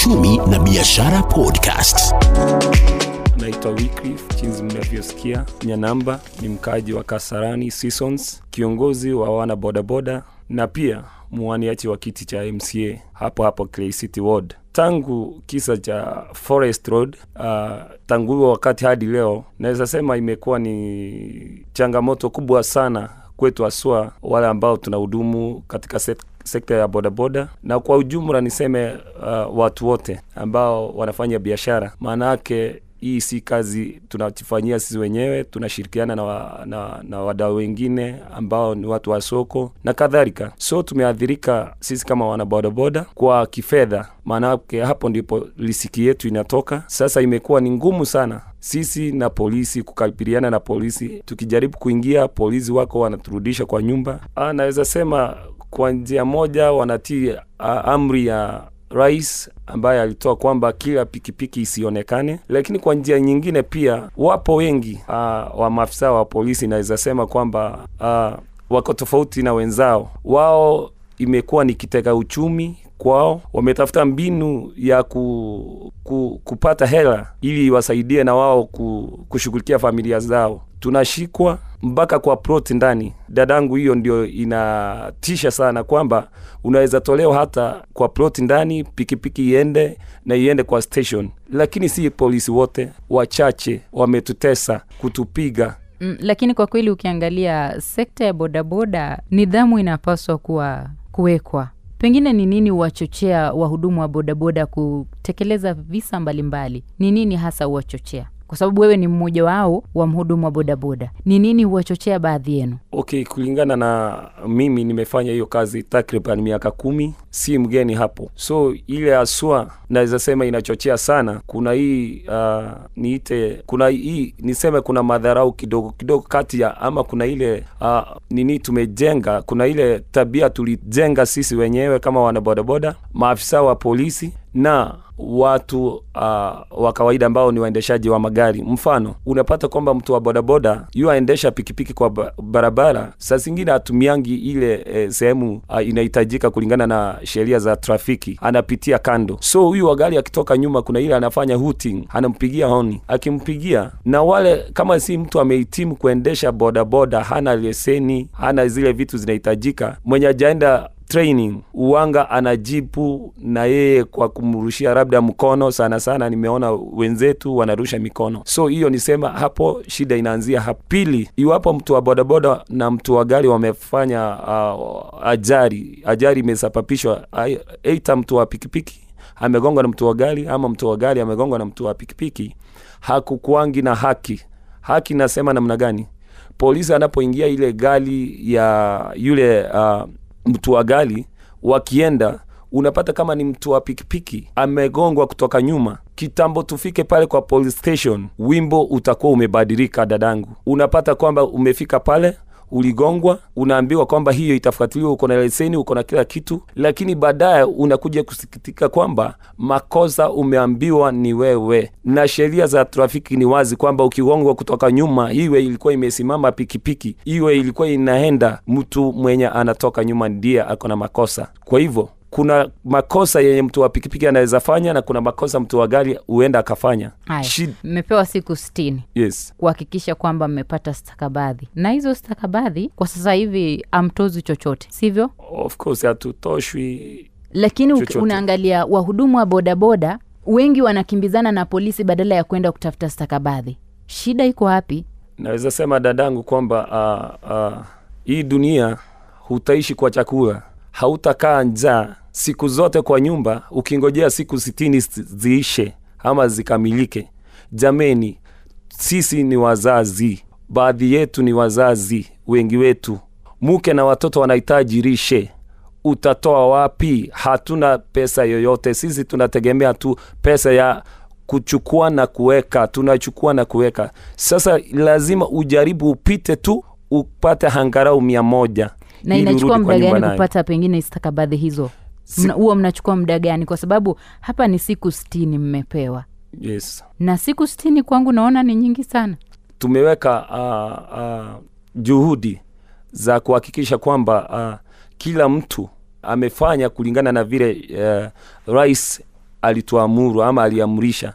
uchumi na biashara podcast. Naitwa Wycliffe, chinzi mnavyosikia. Nyanamba ni mkaaji wa Kasarani Seasons, kiongozi wa wana bodaboda na pia mwaniaji wa kiti cha MCA hapo hapo Clay City Ward. Tangu kisa cha Forest Road uh, tangu huo wakati hadi leo, naweza sema imekuwa ni changamoto kubwa sana kwetu, haswa wale ambao tunahudumu katika sekta ya bodaboda na kwa ujumla niseme uh, watu wote ambao wanafanya biashara, maana yake hii si kazi tunajifanyia sisi wenyewe, tunashirikiana na, wa, na, na wadau wengine ambao ni watu wa soko na kadhalika. So tumeathirika sisi kama wanabodaboda kwa kifedha, maanake hapo ndipo risiki yetu inatoka. Sasa imekuwa ni ngumu sana sisi na polisi kukabiliana na polisi. Tukijaribu kuingia, polisi wako wanaturudisha kwa nyumba. Ah, naweza sema kwa njia moja wanatii amri ya rais ambaye alitoa kwamba kila pikipiki isionekane, lakini kwa njia nyingine pia wapo wengi uh, wa maafisa wa polisi naweza sema kwamba uh, wako tofauti na wenzao. Wao imekuwa ni kitega uchumi kwao, wametafuta mbinu ya ku, ku, kupata hela ili iwasaidie na wao ku, kushughulikia familia zao. Tunashikwa mpaka kwa ploti ndani. Dadangu, hiyo ndio inatisha sana, kwamba unaweza tolewa hata kwa ploti ndani, pikipiki iende na iende kwa station, lakini si polisi wote, wachache wametutesa, kutupiga Mm, lakini kwa kweli ukiangalia sekta ya bodaboda, nidhamu inapaswa kuwa kuwekwa. Pengine ni nini huwachochea wahudumu wa bodaboda kutekeleza visa mbalimbali? Ni nini hasa huwachochea? Kwa sababu wewe ni mmoja wao wa mhudumu wa bodaboda, ni nini huwachochea baadhi yenu? Okay, kulingana na mimi nimefanya hiyo kazi takriban miaka kumi, si mgeni hapo. So ile haswa naweza sema inachochea sana, kuna hii uh, niite, kuna hii niseme, kuna madharau kidogo kidogo kati ya ama, kuna ile uh, nini tumejenga, kuna ile tabia tulijenga sisi wenyewe kama wanabodaboda, maafisa wa polisi na watu uh, wa kawaida ambao ni waendeshaji wa magari. Mfano, unapata kwamba mtu wa bodaboda yu aendesha pikipiki kwa barabara, saa zingine hatumiangi ile e, sehemu uh, inahitajika kulingana na sheria za trafiki, anapitia kando. So huyu wa gari akitoka nyuma, kuna ile anafanya hooting, anampigia honi, akimpigia na wale, kama si mtu amehitimu kuendesha bodaboda, hana leseni, hana zile vitu zinahitajika, mwenye ajaenda training uwanga anajibu na yeye kwa kumrushia labda mkono. Sana sana nimeona wenzetu wanarusha mikono, so hiyo nisema hapo shida inaanzia hapo. Pili, iwapo mtu wa bodaboda na mtu wa gari wamefanya uh, ajali, ajali imesababishwa aita mtu wa pikipiki amegongwa na mtu wa gari ama mtu wa gari amegongwa na mtu wa pikipiki, hakukuangi na haki. Haki nasema namna gani? Polisi anapoingia ile gari ya yule uh, mtu wa gari wakienda, unapata kama ni mtu wa pikipiki amegongwa kutoka nyuma, kitambo tufike pale kwa police station, wimbo utakuwa umebadilika. Dadangu, unapata kwamba umefika pale uligongwa, unaambiwa kwamba hiyo itafuatiliwa, uko na leseni, uko na kila kitu, lakini baadaye unakuja kusikitika kwamba makosa umeambiwa ni wewe, na sheria za trafiki ni wazi kwamba ukigongwa kutoka nyuma, iwe ilikuwa imesimama pikipiki, iwe ilikuwa inaenda, mtu mwenye anatoka nyuma ndiye ako na makosa. Kwa hivyo kuna makosa yenye mtu wa pikipiki anaweza fanya na kuna makosa mtu wa gari huenda akafanya. Mmepewa siku sitini Yes. kuhakikisha kwamba mmepata stakabadhi, na hizo stakabadhi kwa sasa hivi amtozi chochote, sivyo? Of course hatutoshwi Lakini Chochote. unaangalia wahudumu wa bodaboda wengi wanakimbizana na polisi badala ya kwenda kutafuta stakabadhi. Shida iko wapi? Naweza sema dadangu kwamba uh, uh, hii dunia hutaishi kwa chakula, hautakaa njaa. Siku zote kwa nyumba ukingojea siku sitini ziishe ama zikamilike. Jameni, sisi ni wazazi, baadhi yetu ni wazazi, wengi wetu, mke na watoto wanahitaji rishe utatoa wapi? Hatuna pesa yoyote, sisi tunategemea tu pesa ya kuchukua na kuweka, tunachukua na kuweka. Sasa lazima ujaribu upite tu upate hangarau mia moja na inachukua muda gani kupata pengine stakabadhi hizo? Si- Mna- mnachukua muda gani? Kwa sababu hapa ni siku sitini mmepewa, Yes. na siku sitini kwangu naona ni nyingi sana. tumeweka uh, uh, juhudi za kuhakikisha kwamba uh, kila mtu amefanya kulingana na vile uh, rais alituamuru ama aliamrisha.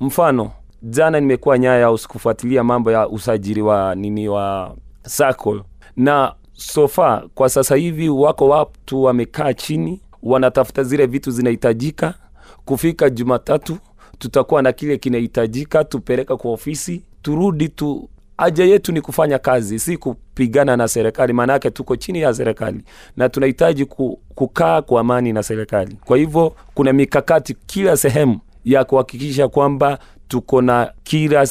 Mfano, jana nimekuwa Nyaya usikufuatilia mambo ya usajili wa nini wa SACCO na sofa kwa sasa hivi wako watu wamekaa chini wanatafuta zile vitu zinahitajika. Kufika Jumatatu tutakuwa na kile kinahitajika, tupeleka kwa ofisi, turudi tu. Haja yetu ni kufanya kazi, si kupigana na serikali, maanake tuko chini ya serikali na tunahitaji ku, kukaa kwa amani na serikali. Kwa hivyo kuna mikakati kila sehemu ya kuhakikisha kwamba tuko na kila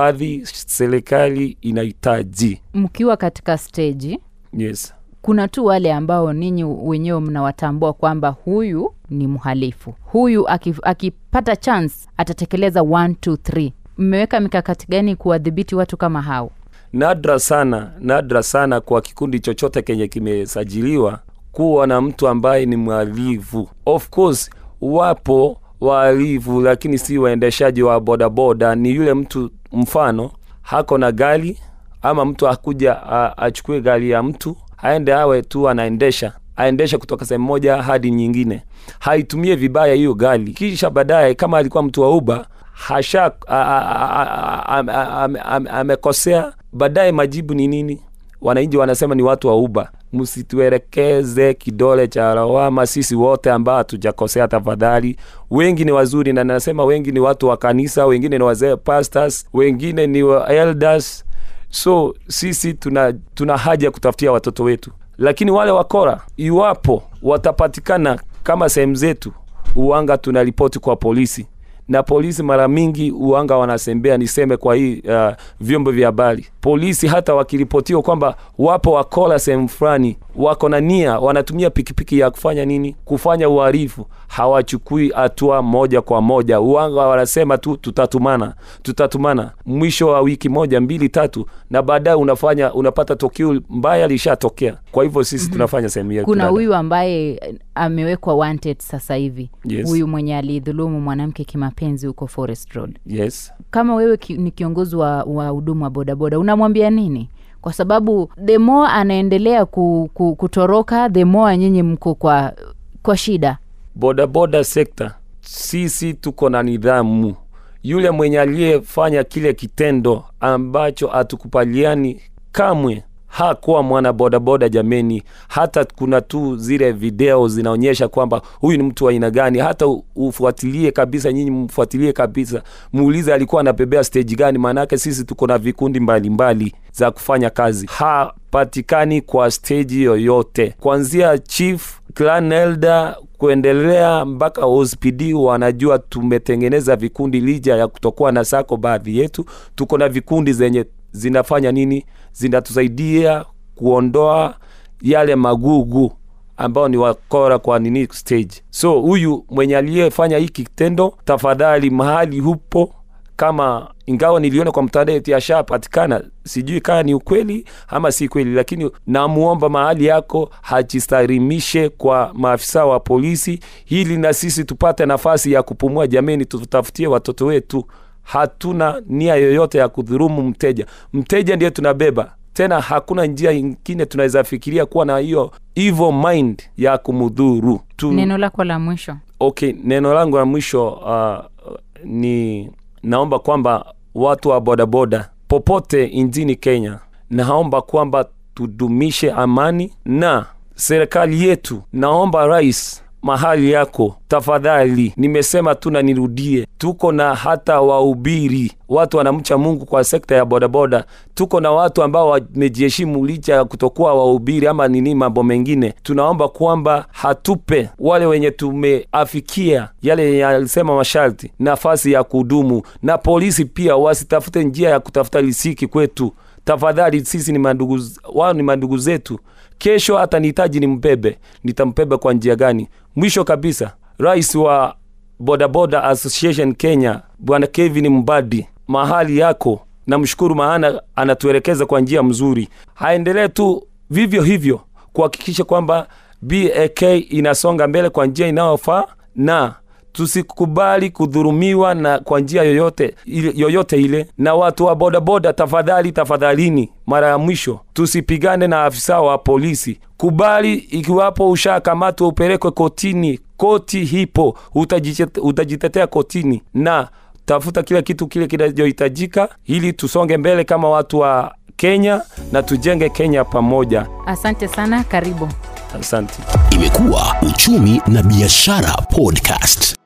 stakabadhi serikali inahitaji. Mkiwa katika steji, Yes. kuna tu wale ambao ninyi wenyewe mnawatambua kwamba huyu ni mhalifu, huyu aki- akipata chance atatekeleza 1 2 3. Mmeweka mikakati gani kuwadhibiti watu kama hao? nadra sana nadra sana kwa kikundi chochote kenye kimesajiliwa kuwa na mtu ambaye ni mhalifu of course wapo wahalifu, lakini si waendeshaji wa bodaboda. Ni yule mtu mfano hako na gari ama mtu akuja achukue gari ya mtu aende awe tu anaendesha aendesha kutoka sehemu moja hadi nyingine, haitumie vibaya hiyo gari, kisha baadaye kama alikuwa mtu wa Uber hasha amekosea, baadaye majibu ni nini? Wananchi wanasema ni watu wa Uber msituelekeze kidole cha lawama sisi wote ambao hatujakosea tafadhali. Wengi ni wazuri na nasema wengi ni watu wa kanisa wengine ni wazee pastors wengine ni wa elders. So sisi tuna, tuna haja ya kutafutia watoto wetu. Lakini wale wakora iwapo watapatikana kama sehemu zetu uanga tunaripoti kwa polisi na polisi mara mingi uanga wanasembea niseme kwa hii uh, vyombo vya habari. Polisi hata wakiripotiwa kwamba wapo wakora sehemu fulani wako na nia wanatumia pikipiki ya kufanya nini kufanya uharifu hawachukui hatua moja kwa moja uanga wanasema tu tutatumana tutatumana mwisho wa wiki moja mbili tatu na baadaye unafanya unapata tokio mbaya lishatokea kwa hivyo sisi mm-hmm. tunafanya sehemu yetu Kuna huyu ambaye eh, amewekwa wanted sasa hivi, Yes. huyu mwenye alidhulumu mwanamke kimapenzi huko Forest Road. yes Kama wewe ki, ni kiongozi wa huduma wa bodaboda, unamwambia nini? Kwa sababu the more anaendelea ku, ku, kutoroka the more nyinyi mko kwa kwa shida. bodaboda sekta sisi tuko na nidhamu yule mwenye aliyefanya kile kitendo ambacho hatukupaliani kamwe hakuwa mwana bodaboda jameni. Hata kuna tu zile video zinaonyesha kwamba huyu ni mtu wa aina gani. Hata ufuatilie kabisa nyinyi mfuatilie kabisa. Muulize alikuwa anabebea stage gani maanake sisi tuko na vikundi mbalimbali mbali za kufanya kazi. Hapatikani kwa stage yoyote. Kuanzia chief clan elder kuendelea mpaka hospidi wanajua tumetengeneza vikundi lija ya kutokuwa na sako baadhi yetu. Tuko na vikundi zenye zinafanya nini? Zinatusaidia kuondoa yale magugu ambao ni wakora kwa nini stage. So huyu mwenye aliyefanya hii kitendo tafadhali mahali hupo kama ingawa niliona kwa mtandao eti ashapatikana sijui kama ni ukweli ama si kweli lakini namuomba mahali yako hajistarimishe kwa maafisa wa polisi ili na sisi tupate nafasi ya kupumua jameni tutafutie watoto wetu hatuna nia yoyote ya kudhurumu mteja. Mteja ndiye tunabeba. Tena hakuna njia ingine tunaweza fikiria kuwa na hiyo evil mind ya kumudhuru tu Neno lako la mwisho. okay neno langu la mwisho uh, ni naomba kwamba watu wa bodaboda popote nchini kenya naomba kwamba tudumishe amani na serikali yetu. Naomba rais mahali yako. Tafadhali nimesema tu na nirudie. Tuko na hata wahubiri. Watu wanamcha mungu kwa sekta ya bodaboda. Tuko na watu ambao wamejiheshimu licha ya kutokuwa wahubiri ama nini mambo mengine. Tunaomba kwamba hatupe wale wenye tumeafikia yale yenye alisema masharti nafasi ya kudumu. Na polisi pia wasitafute njia ya kutafuta risiki kwetu. Tafadhali sisi ni mandugu wao ni mandugu zetu. Kesho hata nihitaji nimbebe. Nitambebe kwa njia gani mwisho kabisa rais wa bodaboda association kenya bwana kevin mbadi mahali yako. Namshukuru maana anatuelekeza kwa njia mzuri. Haendelee tu vivyo hivyo kuhakikisha kwamba bak inasonga mbele kwa njia inayofaa na tusikubali kudhurumiwa na kwa njia yoyote ile, yoyote ile na watu wa bodaboda tafadhali tafadhalini mara ya mwisho tusipigane na afisa wa polisi kubali ikiwapo ushakamatwa upelekwe kotini koti hipo, utajitetea kotini na tafuta kila kitu kile kinachohitajika ili tusonge mbele kama watu wa Kenya na tujenge Kenya pamoja. Asante sana, karibu. Asante. Imekuwa Uchumi na Biashara Podcast.